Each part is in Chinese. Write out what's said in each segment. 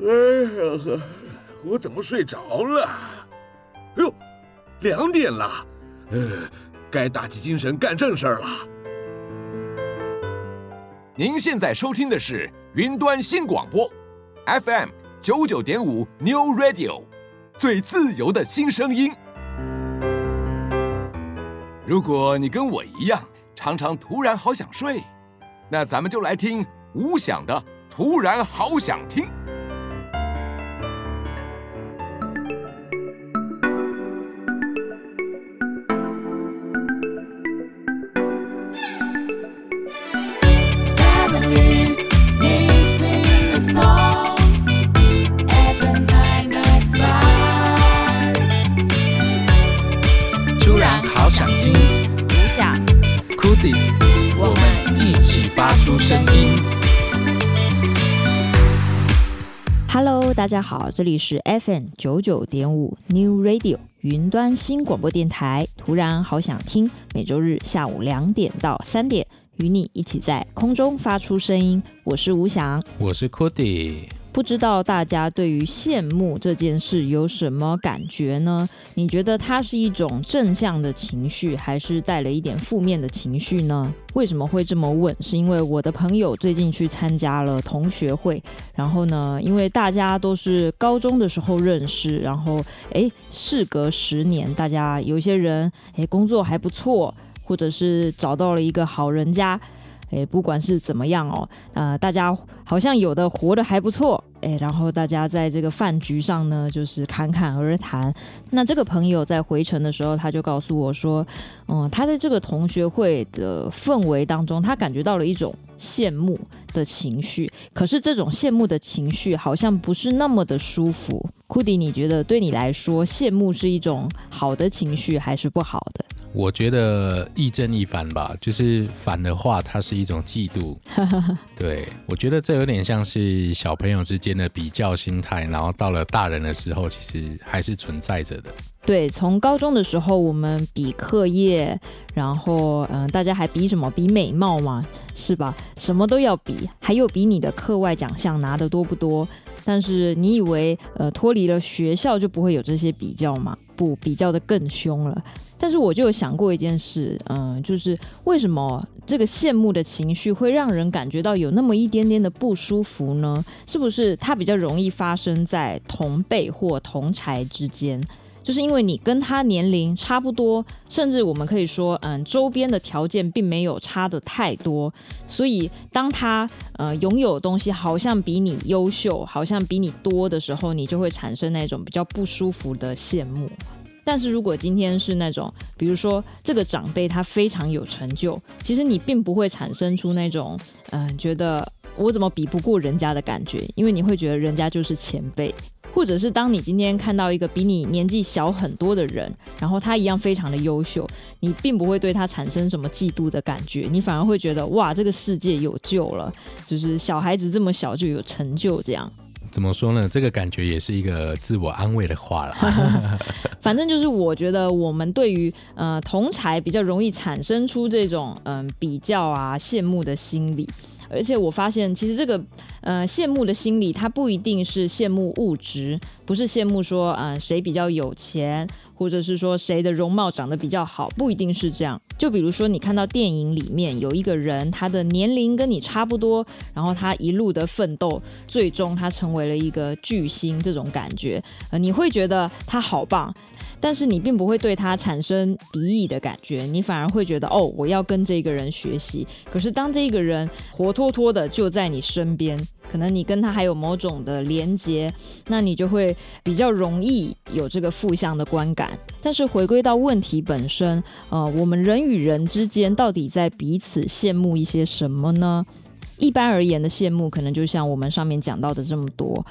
哎呀呵，我怎么睡着了？哎呦，两点了，呃，该打起精神干正事儿了。您现在收听的是云端新广播，FM 九九点五 New Radio，最自由的新声音。如果你跟我一样，常常突然好想睡，那咱们就来听吴响的《突然好想听》。大家好，这里是 FM 九九点五 New Radio 云端新广播电台。突然好想听，每周日下午两点到三点，与你一起在空中发出声音。我是吴翔，我是 Cody。不知道大家对于羡慕这件事有什么感觉呢？你觉得它是一种正向的情绪，还是带了一点负面的情绪呢？为什么会这么问？是因为我的朋友最近去参加了同学会，然后呢，因为大家都是高中的时候认识，然后诶，事隔十年，大家有些人诶工作还不错，或者是找到了一个好人家。诶，不管是怎么样哦，呃，大家好像有的活得还不错，诶，然后大家在这个饭局上呢，就是侃侃而谈。那这个朋友在回程的时候，他就告诉我说，嗯，他在这个同学会的氛围当中，他感觉到了一种羡慕的情绪。可是这种羡慕的情绪好像不是那么的舒服。库迪，你觉得对你来说，羡慕是一种好的情绪还是不好的？我觉得亦正亦反吧，就是反的话，它是一种嫉妒。对，我觉得这有点像是小朋友之间的比较心态，然后到了大人的时候，其实还是存在着的。对，从高中的时候我们比课业，然后嗯、呃，大家还比什么？比美貌嘛，是吧？什么都要比，还有比你的课外奖项拿的多不多。但是你以为呃脱离了学校就不会有这些比较吗？不，比较的更凶了。但是我就有想过一件事，嗯，就是为什么这个羡慕的情绪会让人感觉到有那么一点点的不舒服呢？是不是它比较容易发生在同辈或同才之间？就是因为你跟他年龄差不多，甚至我们可以说，嗯，周边的条件并没有差得太多，所以当他呃拥有的东西好像比你优秀，好像比你多的时候，你就会产生那种比较不舒服的羡慕。但是如果今天是那种，比如说这个长辈他非常有成就，其实你并不会产生出那种嗯觉得我怎么比不过人家的感觉，因为你会觉得人家就是前辈。或者是当你今天看到一个比你年纪小很多的人，然后他一样非常的优秀，你并不会对他产生什么嫉妒的感觉，你反而会觉得哇，这个世界有救了，就是小孩子这么小就有成就这样。怎么说呢？这个感觉也是一个自我安慰的话了。反正就是我觉得我们对于呃同才比较容易产生出这种嗯、比较啊羡慕的心理。而且我发现，其实这个，呃，羡慕的心理，它不一定是羡慕物质，不是羡慕说，呃，谁比较有钱，或者是说谁的容貌长得比较好，不一定是这样。就比如说，你看到电影里面有一个人，他的年龄跟你差不多，然后他一路的奋斗，最终他成为了一个巨星，这种感觉，呃，你会觉得他好棒。但是你并不会对他产生敌意的感觉，你反而会觉得哦，我要跟这个人学习。可是当这个人活脱脱的就在你身边，可能你跟他还有某种的连接，那你就会比较容易有这个负向的观感。但是回归到问题本身，呃，我们人与人之间到底在彼此羡慕一些什么呢？一般而言的羡慕，可能就像我们上面讲到的这么多。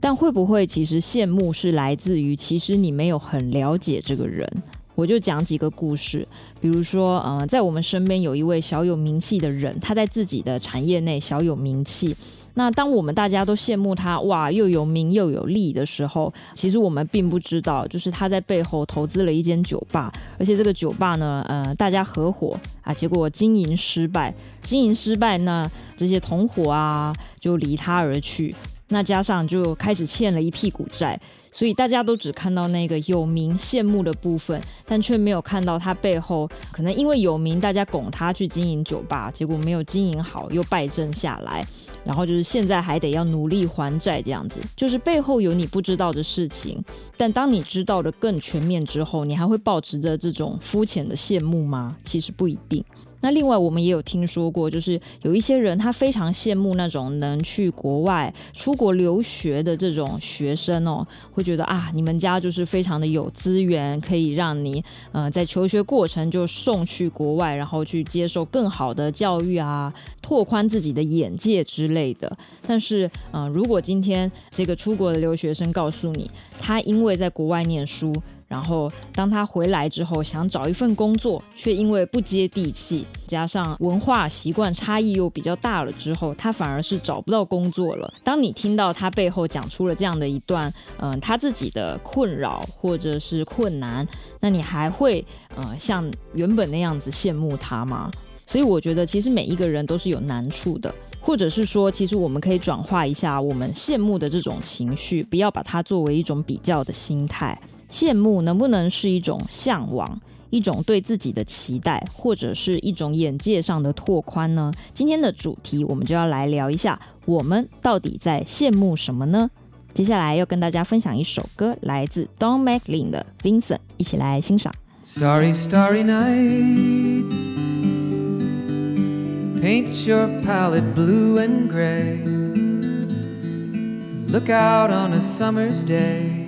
但会不会其实羡慕是来自于其实你没有很了解这个人？我就讲几个故事，比如说，呃，在我们身边有一位小有名气的人，他在自己的产业内小有名气。那当我们大家都羡慕他，哇，又有名又有利的时候，其实我们并不知道，就是他在背后投资了一间酒吧，而且这个酒吧呢，呃，大家合伙啊，结果经营失败，经营失败呢，这些同伙啊就离他而去。那加上就开始欠了一屁股债，所以大家都只看到那个有名羡慕的部分，但却没有看到他背后可能因为有名，大家拱他去经营酒吧，结果没有经营好，又败阵下来，然后就是现在还得要努力还债这样子，就是背后有你不知道的事情。但当你知道的更全面之后，你还会保持着这种肤浅的羡慕吗？其实不一定。那另外，我们也有听说过，就是有一些人他非常羡慕那种能去国外出国留学的这种学生哦，会觉得啊，你们家就是非常的有资源，可以让你呃在求学过程就送去国外，然后去接受更好的教育啊，拓宽自己的眼界之类的。但是，呃，如果今天这个出国的留学生告诉你，他因为在国外念书。然后，当他回来之后，想找一份工作，却因为不接地气，加上文化习惯差异又比较大了之后，他反而是找不到工作了。当你听到他背后讲出了这样的一段，嗯、他自己的困扰或者是困难，那你还会呃像原本那样子羡慕他吗？所以我觉得，其实每一个人都是有难处的，或者是说，其实我们可以转化一下我们羡慕的这种情绪，不要把它作为一种比较的心态。羡慕能不能是一种向往，一种对自己的期待，或者是一种眼界上的拓宽呢？今天的主题我们就要来聊一下，我们到底在羡慕什么呢？接下来要跟大家分享一首歌，来自 Don McLean 的 Vincent，一起来欣赏。Starry, starry night, paint your palette blue and gray. Look out on a summer's day.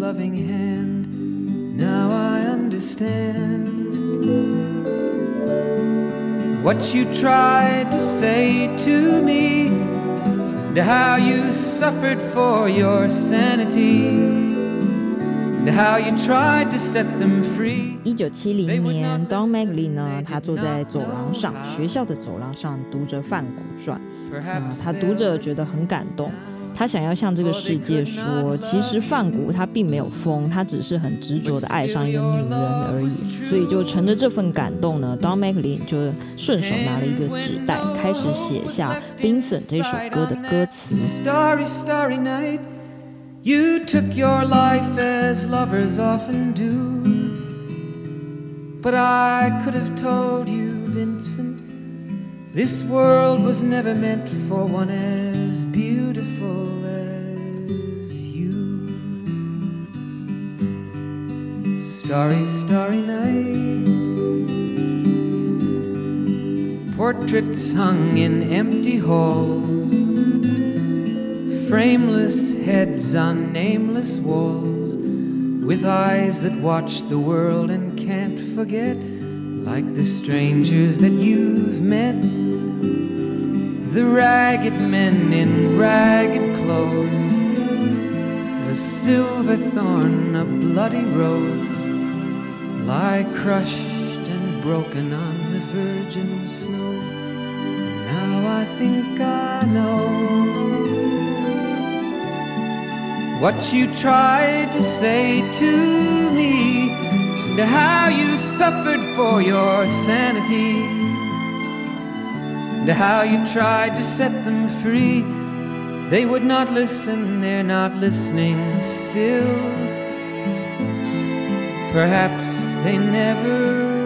loving hand. Now I understand what you tried to say to me, and how you suffered for your sanity, and how you tried to set them free. 一九七零年，Don McLean 呢，他坐在走廊上，学校的走廊上读着《梵谷传》，嗯，他读着觉得很感动。他想要向这个世界说，其实梵谷他并没有疯，他只是很执着的爱上一个女人而已。所以就乘着这份感动呢，Don McLean 就顺手拿了一个纸袋，开始写下《Vincent》这首歌的歌词。Starry, starry night, you took your life as lovers often do, but I could have told you, Vincent, this world was never meant for one as beautiful. As you. Starry, starry night. Portraits hung in empty halls. Frameless heads on nameless walls. With eyes that watch the world and can't forget. Like the strangers that you've met. The ragged men in ragged clothes. A silver thorn, a bloody rose lie crushed and broken on the virgin snow. Now I think I know what you tried to say to me, and how you suffered for your sanity, and how you tried to set them free. They would not listen, they're not listening still. Perhaps they never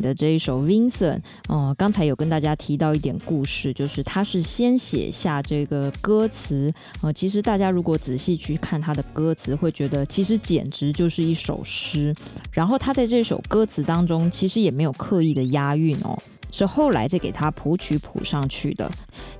的这一首 Vincent，哦、刚才有跟大家提到一点故事，就是他是先写下这个歌词，呃，其实大家如果仔细去看他的歌词，会觉得其实简直就是一首诗。然后他在这首歌词当中，其实也没有刻意的押韵哦。是后来再给他谱曲谱上去的。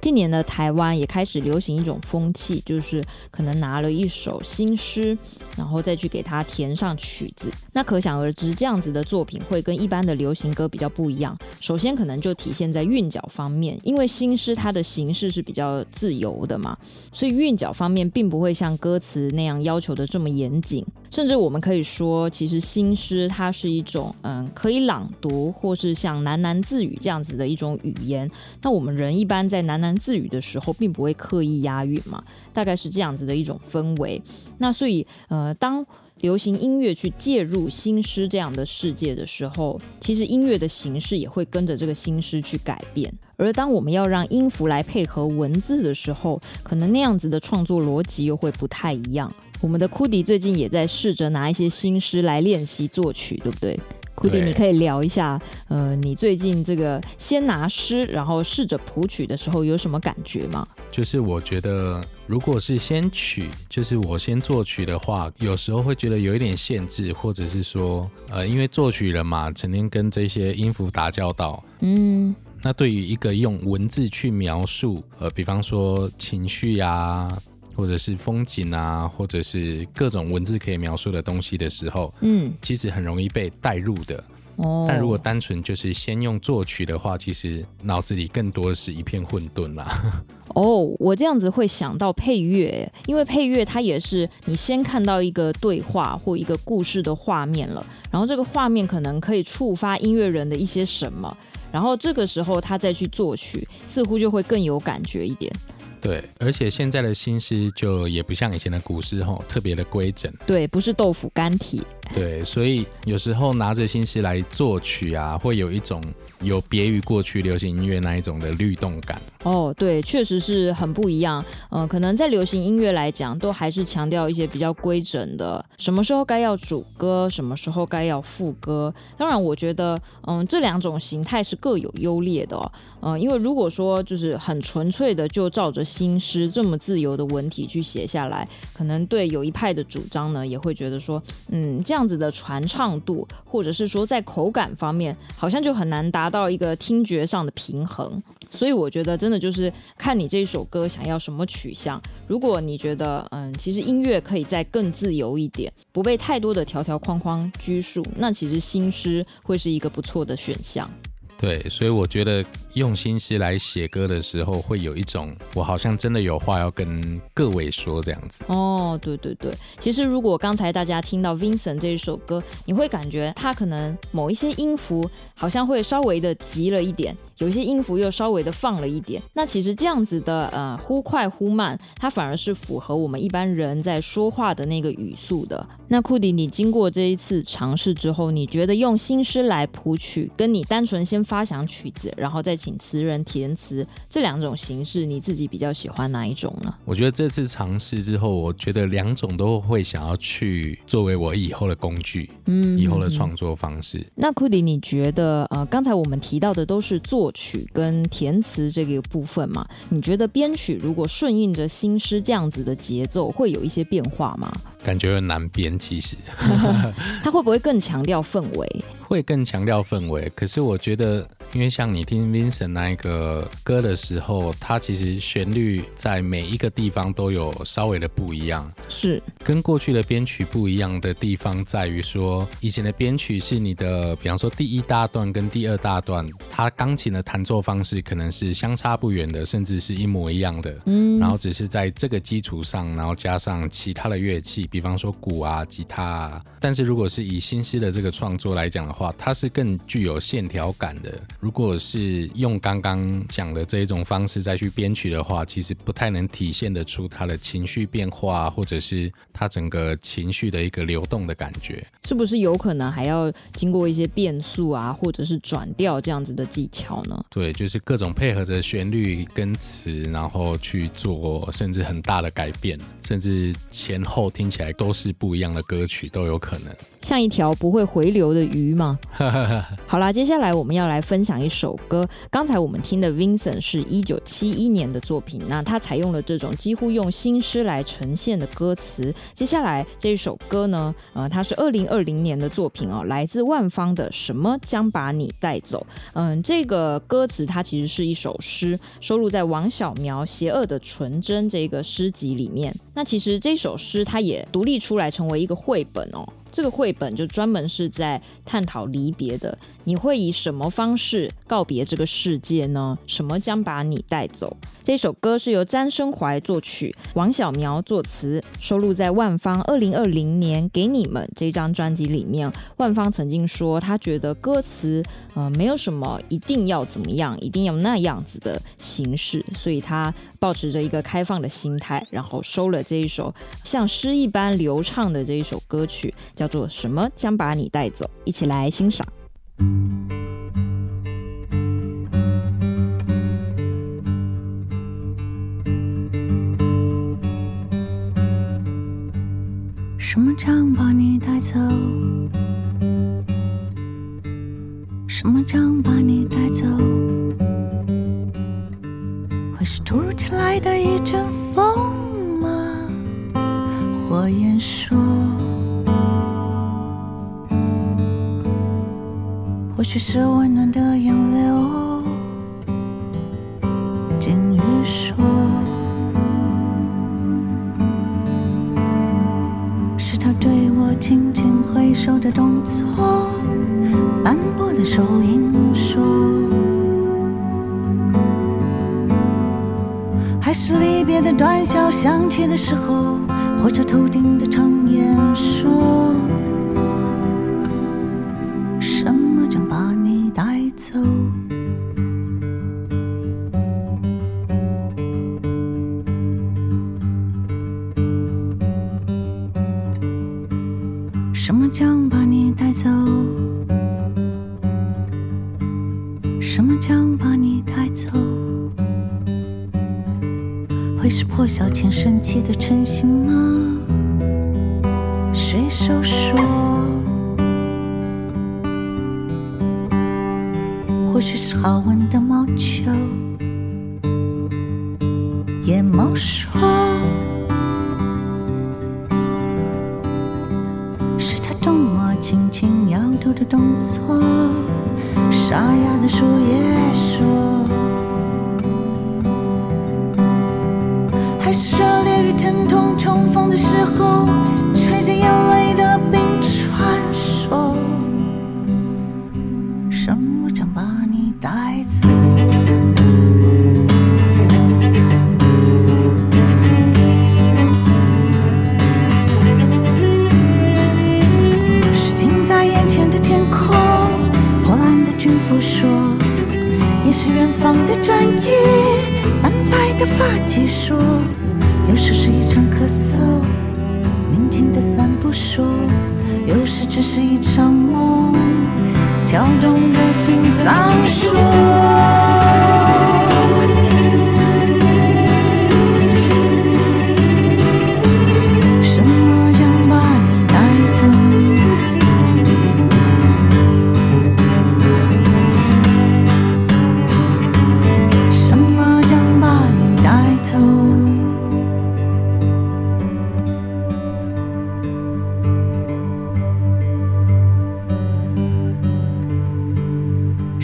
近年的台湾也开始流行一种风气，就是可能拿了一首新诗，然后再去给他填上曲子。那可想而知，这样子的作品会跟一般的流行歌比较不一样。首先，可能就体现在韵脚方面，因为新诗它的形式是比较自由的嘛，所以韵脚方面并不会像歌词那样要求的这么严谨。甚至我们可以说，其实新诗它是一种嗯，可以朗读或是像喃喃自语这样子的一种语言。那我们人一般在喃喃自语的时候，并不会刻意押韵嘛，大概是这样子的一种氛围。那所以呃，当流行音乐去介入新诗这样的世界的时候，其实音乐的形式也会跟着这个新诗去改变。而当我们要让音符来配合文字的时候，可能那样子的创作逻辑又会不太一样。我们的库迪最近也在试着拿一些新诗来练习作曲，对不对？库迪，你可以聊一下，呃，你最近这个先拿诗，然后试着谱曲的时候有什么感觉吗？就是我觉得，如果是先曲，就是我先作曲的话，有时候会觉得有一点限制，或者是说，呃，因为作曲人嘛，成天跟这些音符打交道，嗯，那对于一个用文字去描述，呃，比方说情绪呀、啊。或者是风景啊，或者是各种文字可以描述的东西的时候，嗯，其实很容易被带入的。哦，但如果单纯就是先用作曲的话，其实脑子里更多的是一片混沌啦。哦，我这样子会想到配乐，因为配乐它也是你先看到一个对话或一个故事的画面了，然后这个画面可能可以触发音乐人的一些什么，然后这个时候他再去作曲，似乎就会更有感觉一点。对，而且现在的新诗就也不像以前的古诗吼，特别的规整。对，不是豆腐干体。对，所以有时候拿着新诗来作曲啊，会有一种有别于过去流行音乐那一种的律动感。哦，对，确实是很不一样。嗯、可能在流行音乐来讲，都还是强调一些比较规整的，什么时候该要主歌，什么时候该要副歌。当然，我觉得，嗯，这两种形态是各有优劣的。嗯、因为如果说就是很纯粹的就照着新诗这么自由的文体去写下来，可能对有一派的主张呢，也会觉得说，嗯，这样样子的传唱度，或者是说在口感方面，好像就很难达到一个听觉上的平衡。所以我觉得真的就是看你这首歌想要什么取向。如果你觉得，嗯，其实音乐可以再更自由一点，不被太多的条条框框拘束，那其实新诗会是一个不错的选项。对，所以我觉得用心思来写歌的时候，会有一种我好像真的有话要跟各位说这样子。哦，对对对，其实如果刚才大家听到 Vincent 这一首歌，你会感觉他可能某一些音符好像会稍微的急了一点。有一些音符又稍微的放了一点，那其实这样子的呃忽快忽慢，它反而是符合我们一般人在说话的那个语速的。那库迪，你经过这一次尝试之后，你觉得用心思来谱曲，跟你单纯先发想曲子，然后再请词人填词这两种形式，你自己比较喜欢哪一种呢？我觉得这次尝试之后，我觉得两种都会想要去作为我以后的工具，嗯，以后的创作方式。那库迪，你觉得呃刚才我们提到的都是。作曲跟填词这个部分嘛，你觉得编曲如果顺应着新诗这样子的节奏，会有一些变化吗？感觉很难编，其实。他会不会更强调氛围？会更强调氛围，可是我觉得因为像你听 Vincent 那一个歌的时候，它其实旋律在每一个地方都有稍微的不一样，是跟过去的编曲不一样的地方在于说，以前的编曲是你的，比方说第一大段跟第二大段，它钢琴的弹奏方式可能是相差不远的，甚至是一模一样的，嗯，然后只是在这个基础上，然后加上其他的乐器，比方说鼓啊、吉他啊。但是如果是以新诗的这个创作来讲的话，它是更具有线条感的。如果是用刚刚讲的这一种方式再去编曲的话，其实不太能体现得出他的情绪变化，或者是他整个情绪的一个流动的感觉。是不是有可能还要经过一些变速啊，或者是转调这样子的技巧呢？对，就是各种配合着旋律跟词，然后去做甚至很大的改变，甚至前后听起来都是不一样的歌曲都有可能。像一条不会回流的鱼吗？好啦，接下来我们要来分享一首歌。刚才我们听的 Vincent 是一九七一年的作品，那他采用了这种几乎用新诗来呈现的歌词。接下来这一首歌呢，呃，它是二零二零年的作品哦，来自万芳的《什么将把你带走》。嗯，这个歌词它其实是一首诗，收录在王小苗《邪恶的纯真》这个诗集里面。那其实这首诗它也独立出来成为一个绘本哦。这个绘本就专门是在探讨离别的，你会以什么方式告别这个世界呢？什么将把你带走？这首歌是由詹生怀作曲，王小苗作词，收录在万芳二零二零年《给你们》这张专辑里面。万芳曾经说，他觉得歌词呃没有什么一定要怎么样，一定要那样子的形式，所以他抱持着一个开放的心态，然后收了这一首像诗一般流畅的这一首歌曲。叫做什么将把你带走？一起来欣赏。什么将把你带走？什么将把你带走？会是突如其来的一阵风吗？火焰说。或许是温暖的洋流，金鱼说，是他对我轻轻挥手的动作，斑驳的手印说，还是离别的短箫响起的时候，火车头顶的长烟说。带走什么将把你带走？什么将把你带走？会是破晓前升起的晨星吗？水手说，是好闻的毛球。野猫说。轻轻摇头的动作，沙哑的树叶说，还是热烈与疼痛重逢的时候，吹着眼泪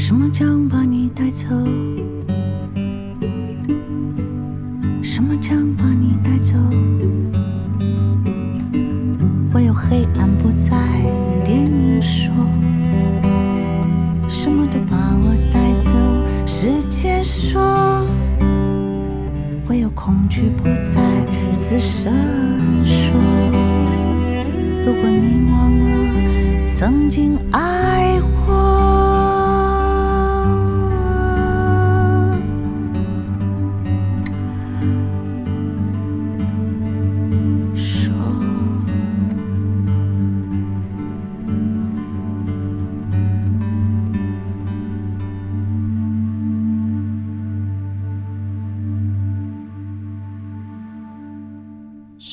什么将把你带走？什么将把你带走？唯有黑暗不在。电影说，什么都把我带走。时间说，唯有恐惧不在。死神说，如果你忘了曾经爱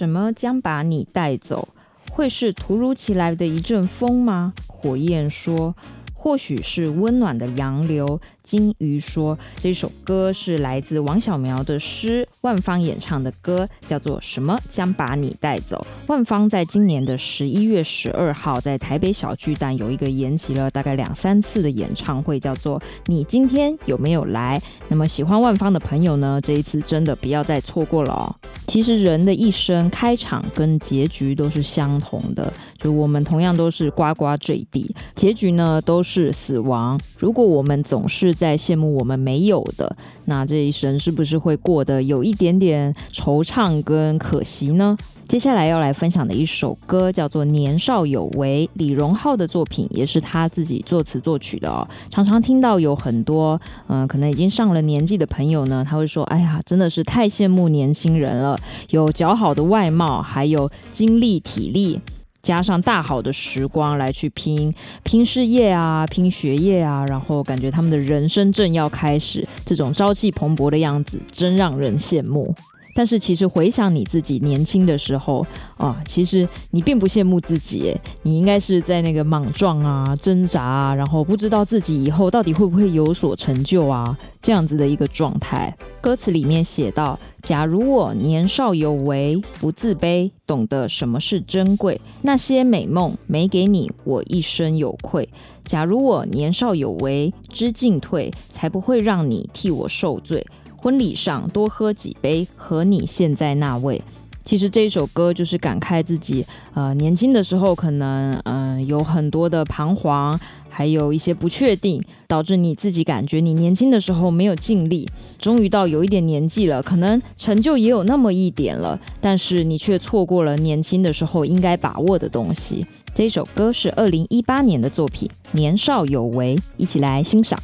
什么将把你带走？会是突如其来的一阵风吗？火焰说。或许是温暖的洋流。金鱼说：“这首歌是来自王小苗的诗，万芳演唱的歌，叫做《什么将把你带走》。万芳在今年的十一月十二号在台北小巨蛋有一个延期了大概两三次的演唱会，叫做《你今天有没有来》。那么喜欢万芳的朋友呢，这一次真的不要再错过了哦。其实人的一生开场跟结局都是相同的，就我们同样都是呱呱坠地，结局呢都是死亡。如果我们总是在羡慕我们没有的，那这一生是不是会过得有一点点惆怅跟可惜呢？接下来要来分享的一首歌叫做《年少有为》，李荣浩的作品，也是他自己作词作曲的哦。常常听到有很多嗯、可能已经上了年纪的朋友呢，他会说：“哎呀，真的是太羡慕年轻人了，有姣好的外貌，还有精力体力。”加上大好的时光来去拼拼事业啊，拼学业啊，然后感觉他们的人生正要开始，这种朝气蓬勃的样子真让人羡慕。但是其实回想你自己年轻的时候啊，其实你并不羡慕自己，你应该是在那个莽撞啊、挣扎啊，然后不知道自己以后到底会不会有所成就啊，这样子的一个状态。歌词里面写到：假如我年少有为，不自卑，懂得什么是珍贵，那些美梦没给你，我一生有愧。假如我年少有为，知进退，才不会让你替我受罪。婚礼上多喝几杯，和你现在那位。其实这一首歌就是感慨自己，呃，年轻的时候可能，嗯、有很多的彷徨，还有一些不确定，导致你自己感觉你年轻的时候没有尽力，终于到有一点年纪了，可能成就也有那么一点了，但是你却错过了年轻的时候应该把握的东西。这首歌是二零一八年的作品，《年少有为》，一起来欣赏。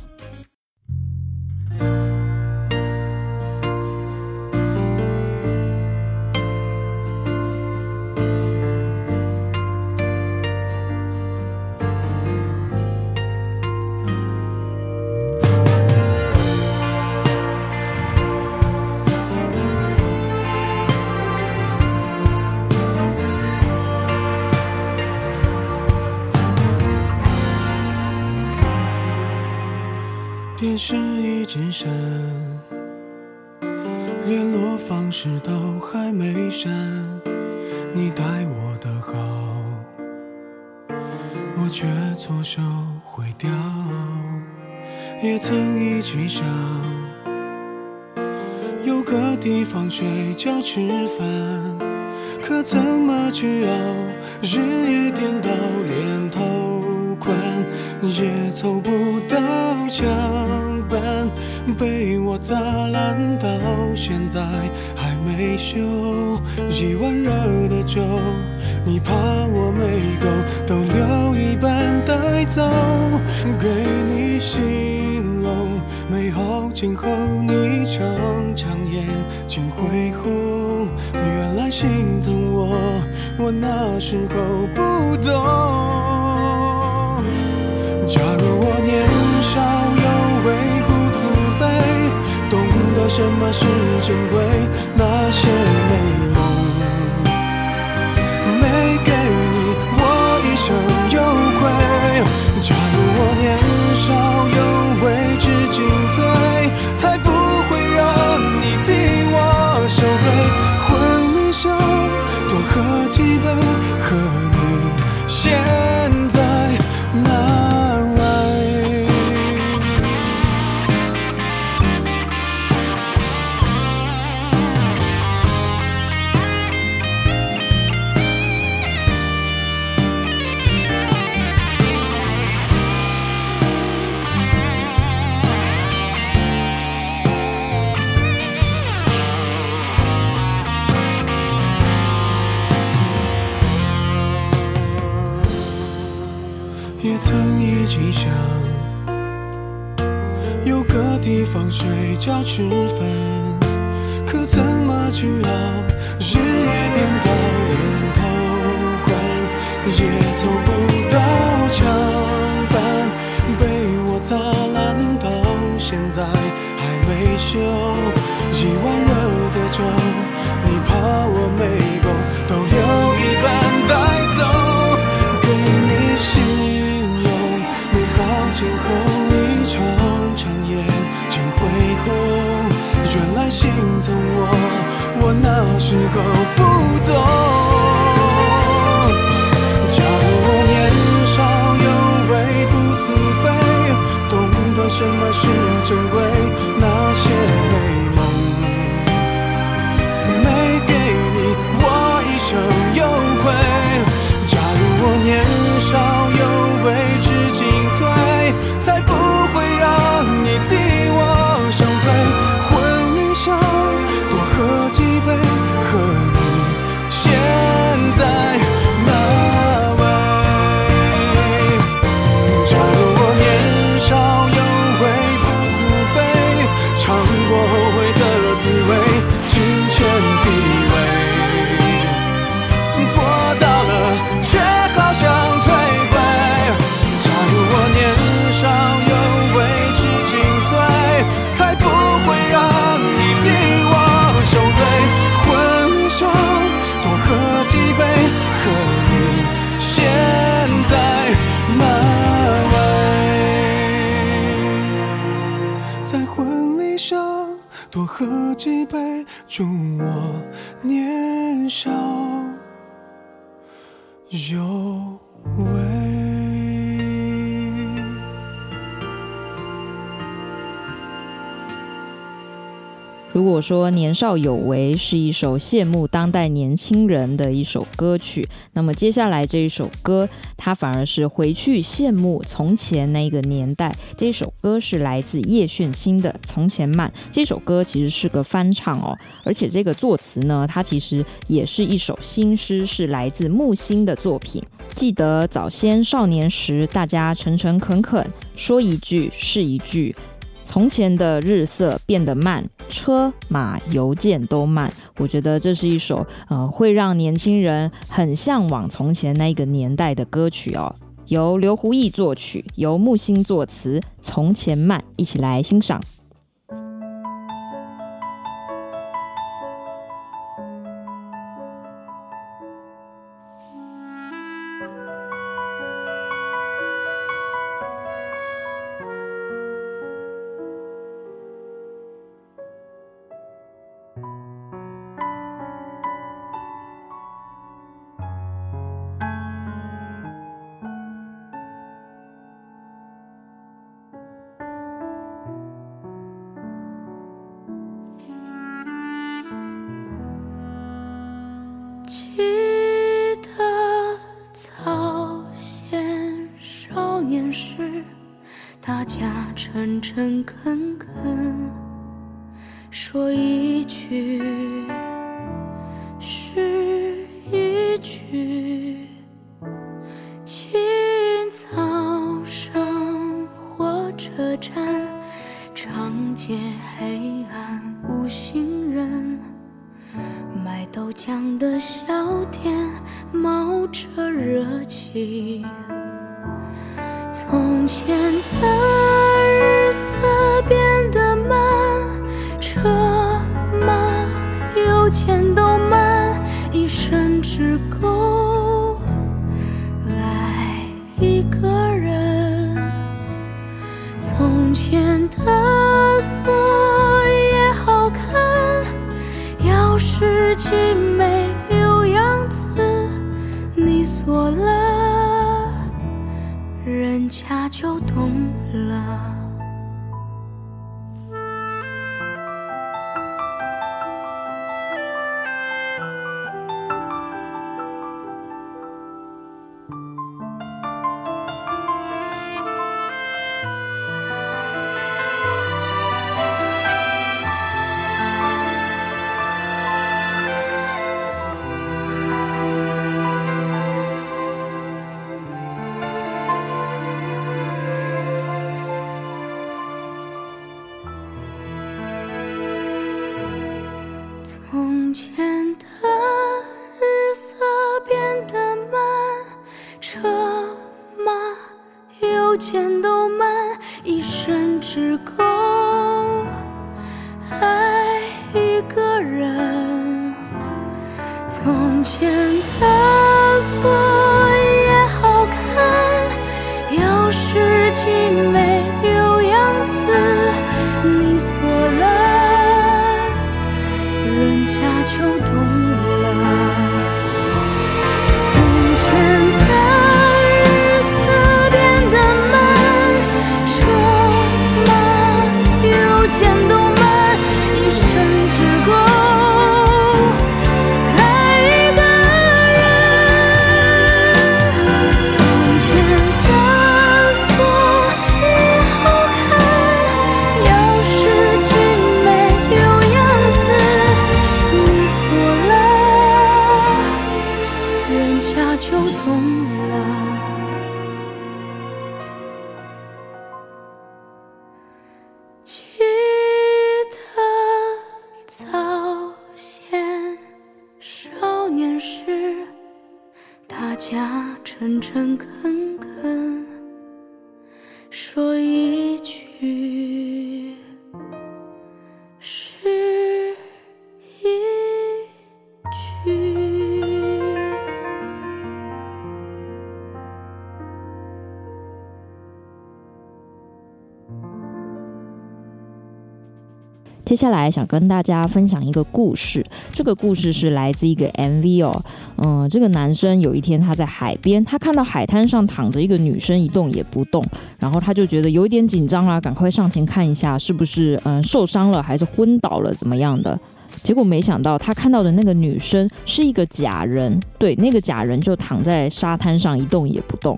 联络方式都还没删。你待我的好，我却错手毁掉。也曾一起想，有个地方睡觉吃饭，可怎么去熬？日夜颠倒，连头款也凑不到墙被我砸烂到现在还没修。一碗热的粥，你怕我没够，都留一半带走，给你形容美好今后，你常常眼睛会红，原来心疼我，我那时候不懂。什么是珍贵，那些美曾一起想有个地方睡觉吃饭，可怎么去熬？日夜颠倒，连头款也凑不到墙板，被我砸烂到现在还没修。一碗热的粥，你怕我没心疼我，我那时候不懂。假如我年少有为不自卑，懂得什么是珍贵，那祝我年少有我说年少有为是一首羡慕当代年轻人的一首歌曲，那么接下来这一首歌，它反而是回去羡慕从前那个年代。这首歌是来自叶炫清的《从前慢》。这首歌其实是个翻唱哦，而且这个作词呢，它其实也是一首新诗，是来自木心的作品。记得早先少年时，大家诚诚恳恳说一句是一句。从前的日色变得慢，车马邮件都慢。我觉得这是一首呃，会让年轻人很向往从前那个年代的歌曲哦。由刘胡毅作曲，由木心作词，《从前慢》，一起来欣赏。诚恳钱都慢，一生只够爱一个人。从前接下来想跟大家分享一个故事，这个故事是来自一个 MV 哦，嗯，这个男生有一天他在海边，他看到海滩上躺着一个女生一动也不动，然后他就觉得有点紧张啦，赶快上前看一下是不是嗯受伤了还是昏倒了怎么样的，结果没想到他看到的那个女生是一个假人，对，那个假人就躺在沙滩上一动也不动，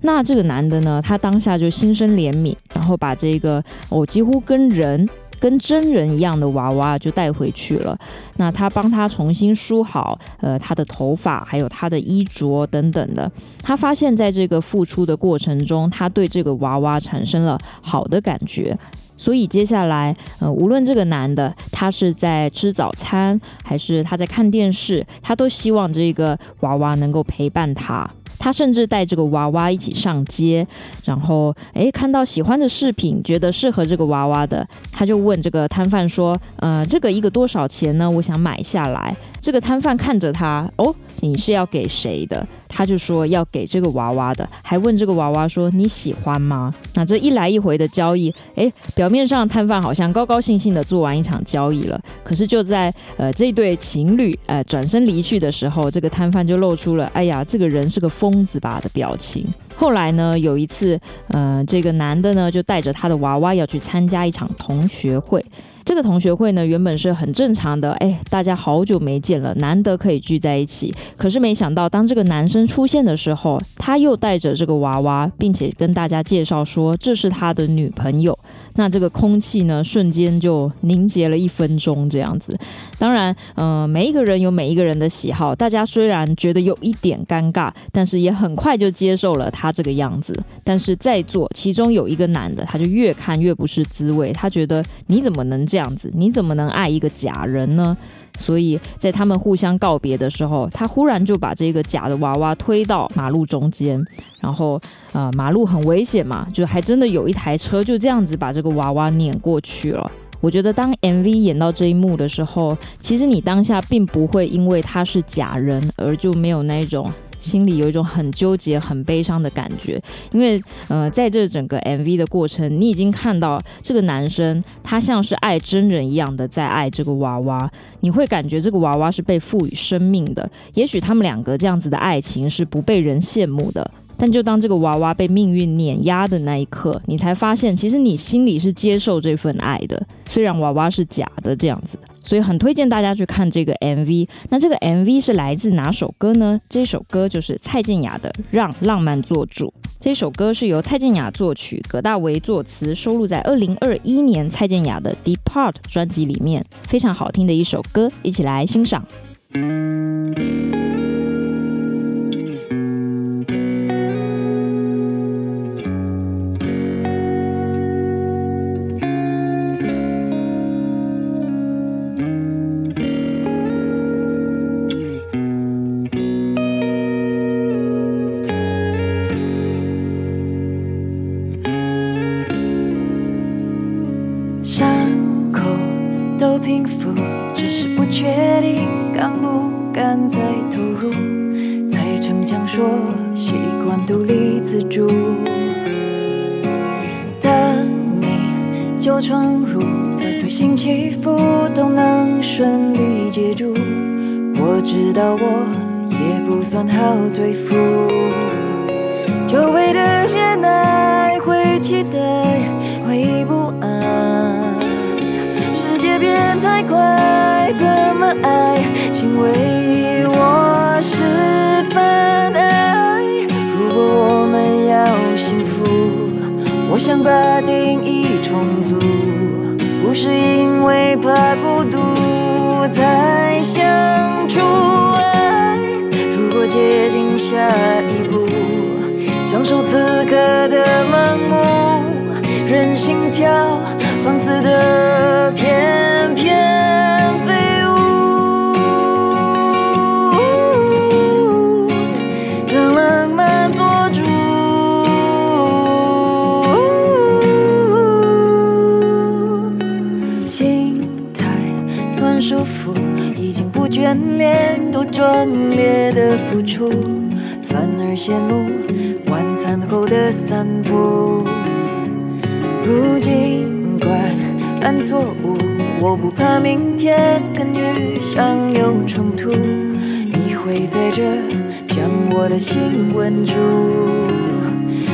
那这个男的呢，他当下就心生怜悯，然后把这个哦几乎跟人。跟真人一样的娃娃就带回去了。那他帮他重新梳好，呃，他的头发，还有他的衣着等等的。他发现，在这个付出的过程中，他对这个娃娃产生了好的感觉。所以接下来，呃，无论这个男的他是在吃早餐，还是他在看电视，他都希望这个娃娃能够陪伴他。他甚至带这个娃娃一起上街，然后诶，看到喜欢的饰品，觉得适合这个娃娃的，他就问这个摊贩说：“呃，这个一个多少钱呢？我想买下来。”这个摊贩看着他，哦，你是要给谁的？他就说要给这个娃娃的，还问这个娃娃说：“你喜欢吗？”那这一来一回的交易，诶，表面上摊贩好像高高兴兴的做完一场交易了，可是就在呃这对情侣呃转身离去的时候，这个摊贩就露出了“哎呀，这个人是个疯子吧”的表情。后来呢，有一次，嗯、这个男的呢就带着他的娃娃要去参加一场同学会。这个同学会呢，原本是很正常的，哎，大家好久没见了，难得可以聚在一起。可是没想到，当这个男生出现的时候，他又带着这个娃娃，并且跟大家介绍说这是他的女朋友。那这个空气呢，瞬间就凝结了一分钟这样子。当然，嗯、每一个人有每一个人的喜好。大家虽然觉得有一点尴尬，但是也很快就接受了他这个样子。但是在座其中有一个男的，他就越看越不是滋味。他觉得你怎么能这样子？你怎么能爱一个假人呢？所以在他们互相告别的时候，他忽然就把这个假的娃娃推到马路中间，然后呃，马路很危险嘛，就还真的有一台车就这样子把这个娃娃碾过去了。我觉得当 MV 演到这一幕的时候，其实你当下并不会因为他是假人而就没有那种。心里有一种很纠结、很悲伤的感觉，因为呃，在这整个 MV 的过程，你已经看到这个男生他像是爱真人一样的在爱这个娃娃，你会感觉这个娃娃是被赋予生命的。也许他们两个这样子的爱情是不被人羡慕的。但就当这个娃娃被命运碾压的那一刻，你才发现，其实你心里是接受这份爱的，虽然娃娃是假的这样子。所以很推荐大家去看这个 MV。那这个 MV 是来自哪首歌呢？这首歌就是蔡健雅的《让浪漫做主》。这首歌是由蔡健雅作曲，葛大为作词，收录在二零二一年蔡健雅的《Depart》专辑里面，非常好听的一首歌，一起来欣赏。你旧床褥在随心起伏都能顺利接住，我知道我也不算好对付。久违的恋爱会期待，会不安，世界变太快，怎么爱？请为我示范爱。如果我们要幸福，我想把定义重组，不是因为怕孤独才想出爱。如果接近下一步。享受此刻的盲目，任心跳放肆的热烈的付出，反而羡慕。晚餐后的散步，如今尽管犯错误，我不怕明天跟雨相有冲突。你会在这将我的心稳住。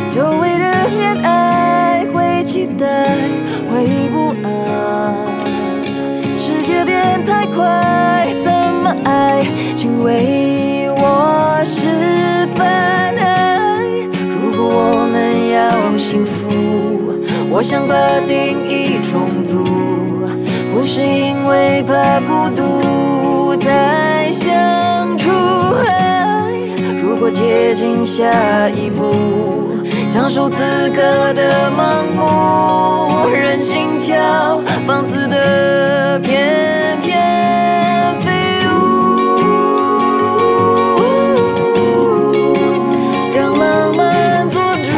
久违的恋爱会期待，会不安。变太快，怎么爱？请为我示范爱。我们要幸福，我想把定义重组，不是因为怕孤独才想出爱。如果接近下一步，享受此刻的盲目，任心跳放肆的翩翩飞舞，让浪漫做主，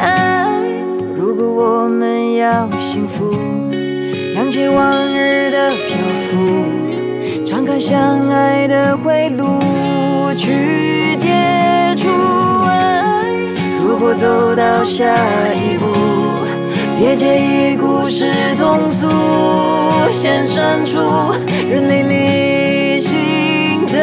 爱。如果我们要幸福，谅解往日的漂浮，敞开想。去接触爱。如果走到下一步，别介意故事通俗，先删除人类理性的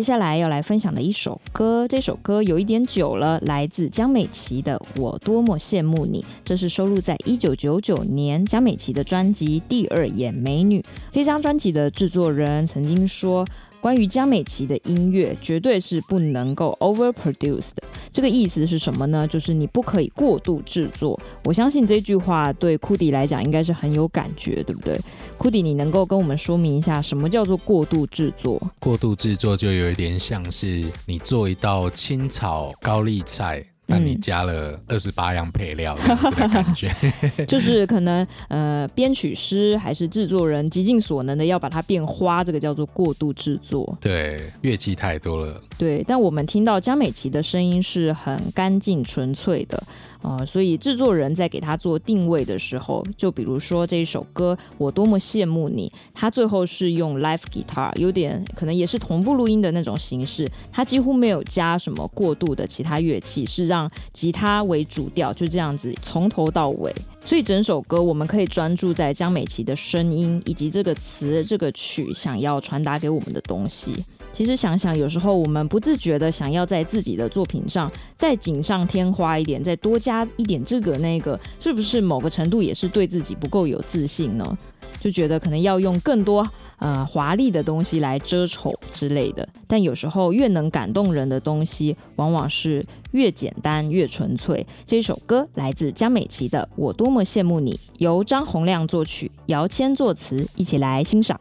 接下来要来分享的一首歌，这首歌有一点久了，来自江美琪的《我多么羡慕你》，这是收录在一九九九年江美琪的专辑《第二眼美女》。这张专辑的制作人曾经说。关于江美琪的音乐，绝对是不能够 overproduce 的。这个意思是什么呢？就是你不可以过度制作。我相信这句话对库迪来讲应该是很有感觉，对不对？库迪，你能够跟我们说明一下什么叫做过度制作？过度制作就有一点像是你做一道清炒高丽菜。那你加了二十八样配料这样子的感觉，就是可能呃编曲师还是制作人极尽所能的要把它变花，这个叫做过度制作。对，乐器太多了。对，但我们听到江美琪的声音是很干净纯粹的。啊、呃，所以制作人在给他做定位的时候，就比如说这一首歌，我多么羡慕你，他最后是用 live guitar，有点可能也是同步录音的那种形式，他几乎没有加什么过度的其他乐器，是让吉他为主调，就这样子从头到尾。所以整首歌我们可以专注在江美琪的声音以及这个词、这个曲想要传达给我们的东西。其实想想，有时候我们不自觉的想要在自己的作品上再锦上添花一点，再多加一点这个那个，是不是某个程度也是对自己不够有自信呢？就觉得可能要用更多呃华丽的东西来遮丑之类的。但有时候越能感动人的东西，往往是越简单越纯粹。这首歌来自江美琪的《我多么羡慕你》，由张洪亮作曲，姚谦作词，一起来欣赏。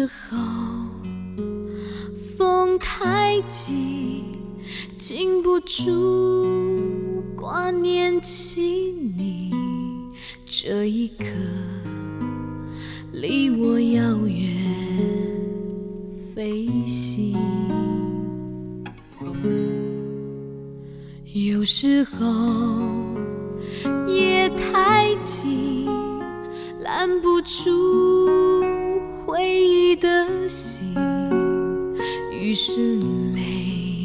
时候风太急禁不住挂念起你。这一刻离我遥远飞行。有时候夜太急拦不住于是每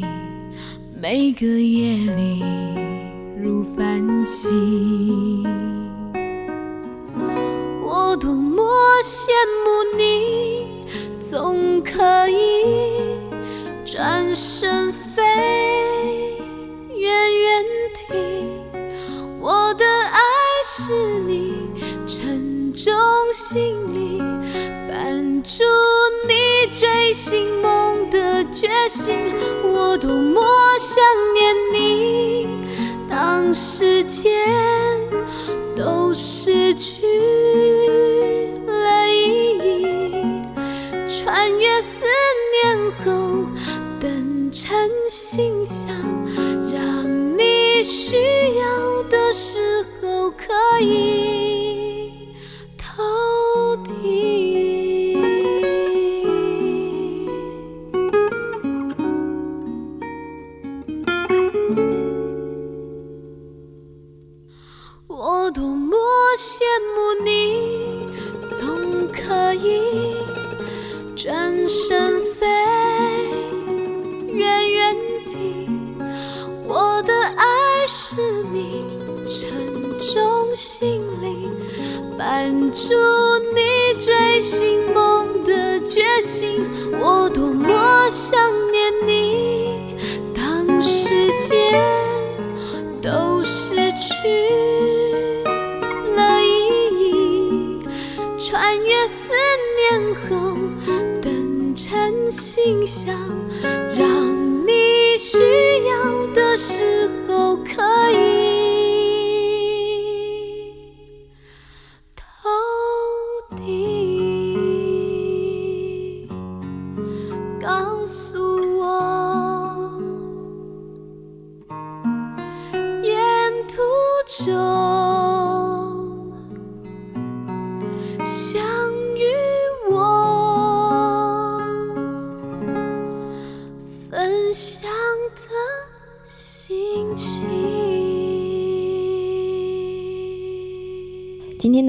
每个夜里你总可以转身飞远远地，我的爱是你沉重行李，伴住你追星梦的决心，我多么想念你。心想，让你需要的时候可以。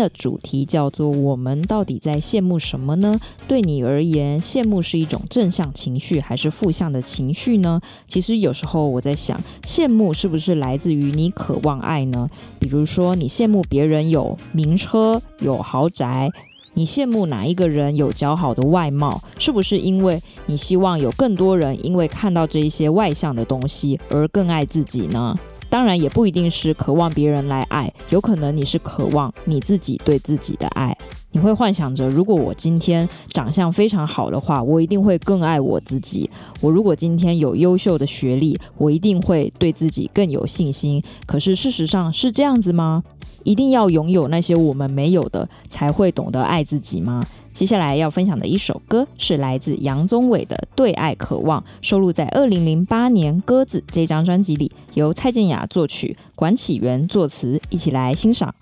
主题叫做“我们到底在羡慕什么呢？”对你而言，羡慕是一种正向情绪还是负向的情绪呢？其实有时候我在想，羡慕是不是来自于你渴望爱呢？比如说，你羡慕别人有名车、有豪宅，你羡慕哪一个人有姣好的外貌，是不是因为你希望有更多人因为看到这一些外向的东西而更爱自己呢？当然也不一定是渴望别人来爱，有可能你是渴望你自己对自己的爱。你会幻想着，如果我今天长相非常好的话，我一定会更爱我自己。我如果今天有优秀的学历，我一定会对自己更有信心。可是事实上是这样子吗？一定要拥有那些我们没有的，才会懂得爱自己吗？接下来要分享的一首歌是来自杨宗纬的《对爱渴望》，收录在二零零八年《鸽子》这张专辑里，由蔡健雅作曲，管启源作词，一起来欣赏。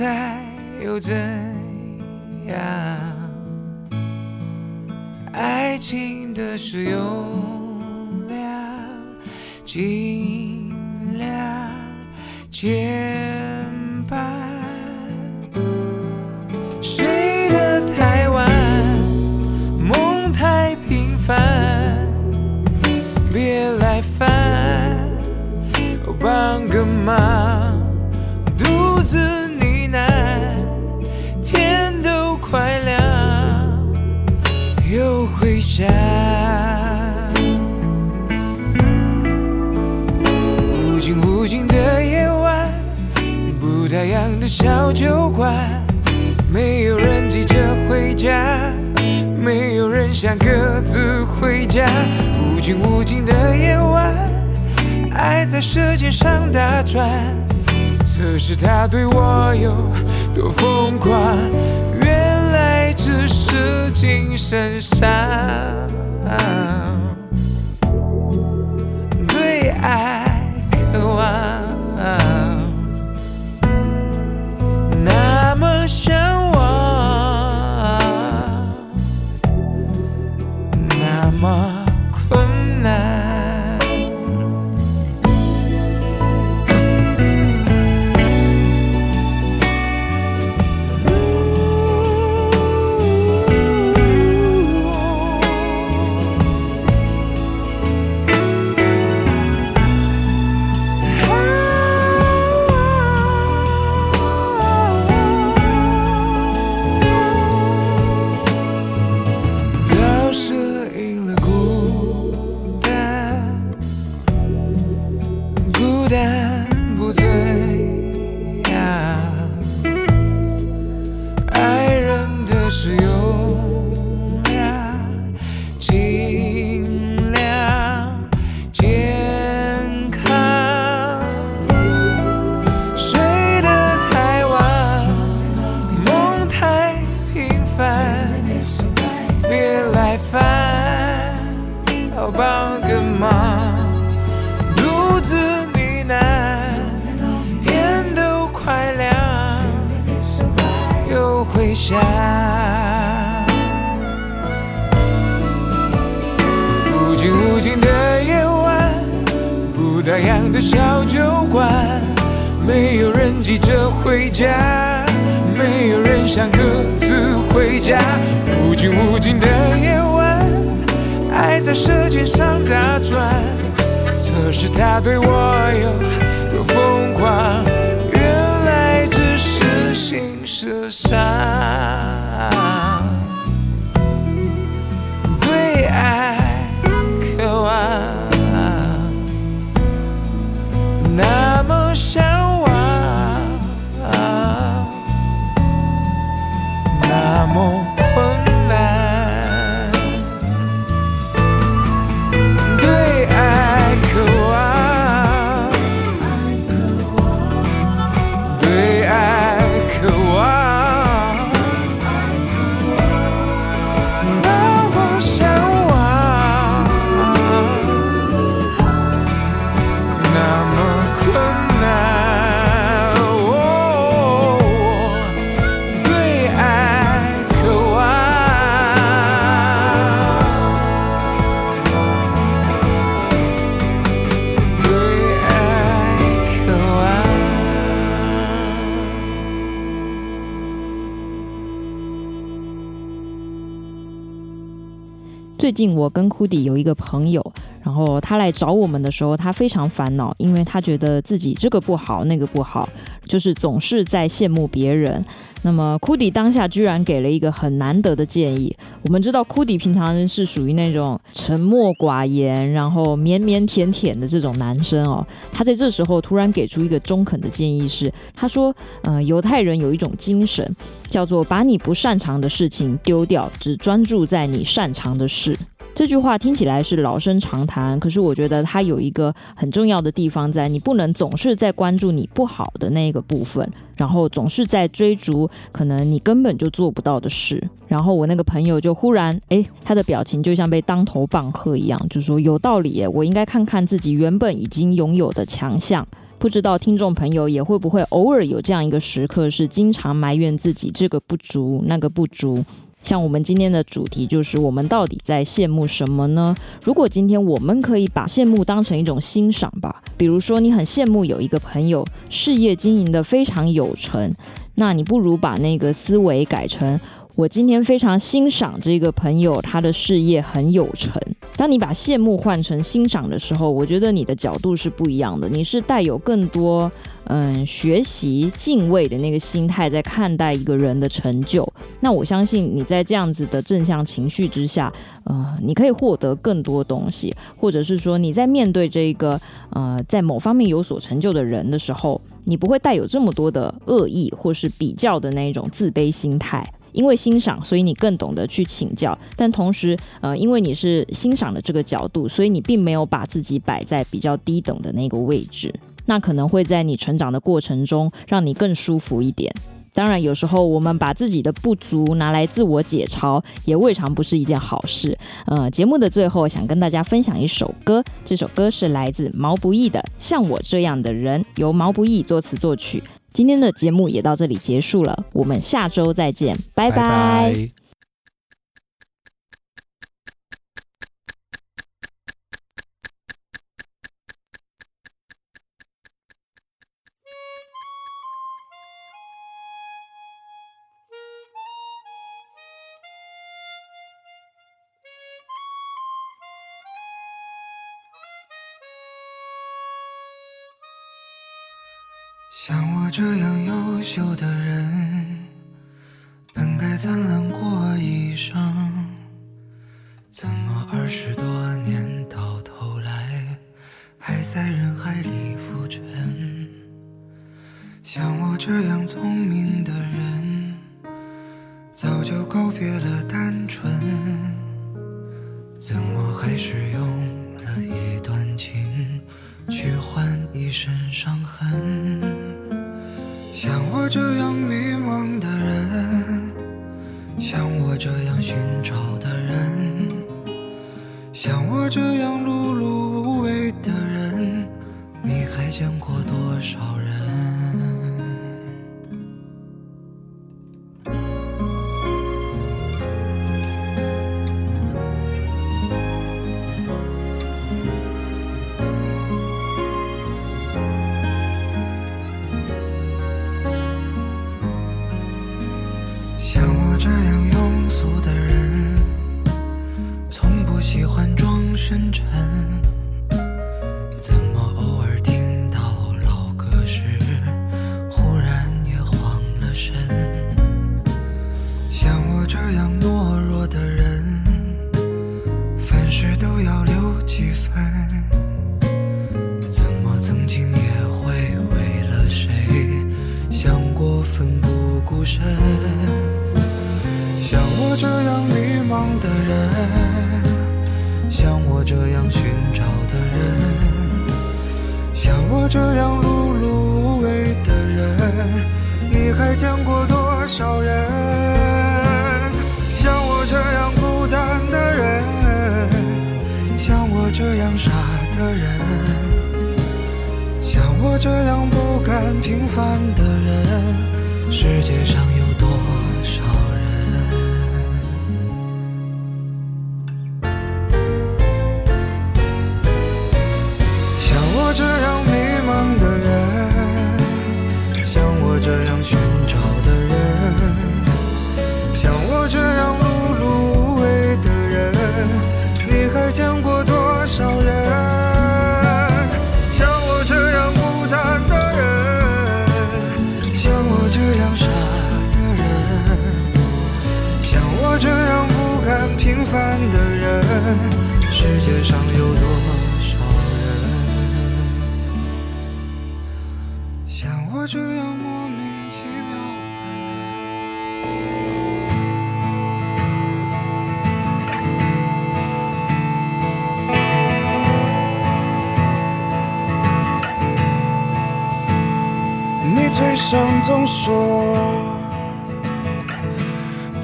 在又怎样？爱情的使用量，想各自回家。无尽无尽的夜晚，爱在舌尖上打转，测试他对我有多疯狂。原来只是精神上对爱渴望，无尽的夜晚不打烊的小酒馆没有人急着回家没有人想各自回家无尽无尽的夜晚爱在舌尖上打转测试他对我有多疯狂原来只是心事沙最近我跟库迪有一个朋友，然后他来找我们的时候，他非常烦恼，因为他觉得自己这个不好，那个不好，就是总是在羡慕别人。那么库迪当下居然给了一个很难得的建议。我们知道库迪平常是属于那种沉默寡言，然后腼腼腆腆的这种男生哦。他在这时候突然给出一个中肯的建议是，他说：“呃，犹太人有一种精神，叫做把你不擅长的事情丢掉，只专注在你擅长的事。”这句话听起来是老生常谈，可是我觉得它有一个很重要的地方在，你不能总是在关注你不好的那个部分，然后总是在追逐可能你根本就做不到的事。然后我那个朋友就忽然，哎，他的表情就像被当头棒喝一样，就说有道理，我应该看看自己原本已经拥有的强项。不知道听众朋友也会不会偶尔有这样一个时刻，是经常埋怨自己这个不足，那个不足。像我们今天的主题就是我们到底在羡慕什么呢？如果今天我们可以把羡慕当成一种欣赏吧，比如说你很羡慕有一个朋友事业经营的非常有成，那你不如把那个思维改成。我今天非常欣赏这个朋友，他的事业很有成。当你把羡慕换成欣赏的时候，我觉得你的角度是不一样的。你是带有更多嗯学习、敬畏的那个心态在看待一个人的成就。那我相信你在这样子的正向情绪之下，呃，你可以获得更多东西，或者是说你在面对这个呃在某方面有所成就的人的时候，你不会带有这么多的恶意或是比较的那一种自卑心态。因为欣赏，所以你更懂得去请教，但同时，呃，因为你是欣赏的这个角度，所以你并没有把自己摆在比较低等的那个位置，那可能会在你成长的过程中让你更舒服一点。当然，有时候我们把自己的不足拿来自我解嘲，也未尝不是一件好事。呃，节目的最后，想跟大家分享一首歌，这首歌是来自毛不易的《像我这样的人》，由毛不易作词作曲。今天的节目也到这里结束了，我们下周再见，拜拜。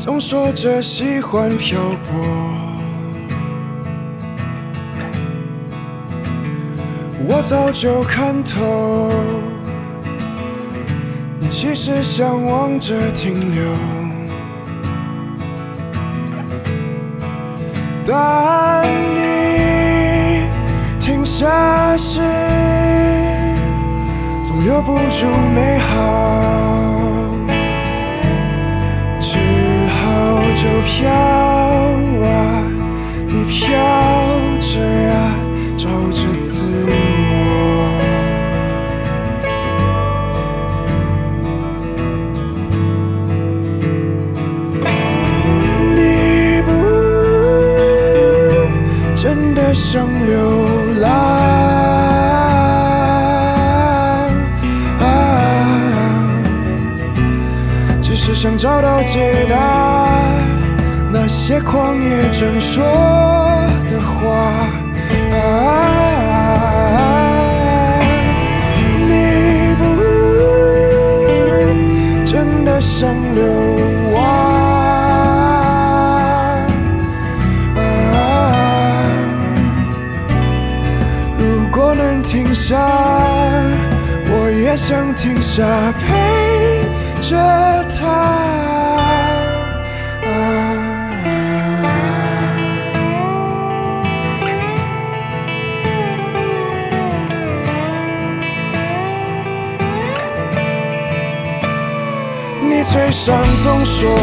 总说着喜欢漂泊。我早就看透，你其实向往着停留，但你停下时，总留不住美好，就飘啊，你飘着呀，找着自我。你不真的想流浪，只是想找到解答些旷野正说的话。啊，你不真的想流亡，啊，如果能停下，我也想停下陪着上总说。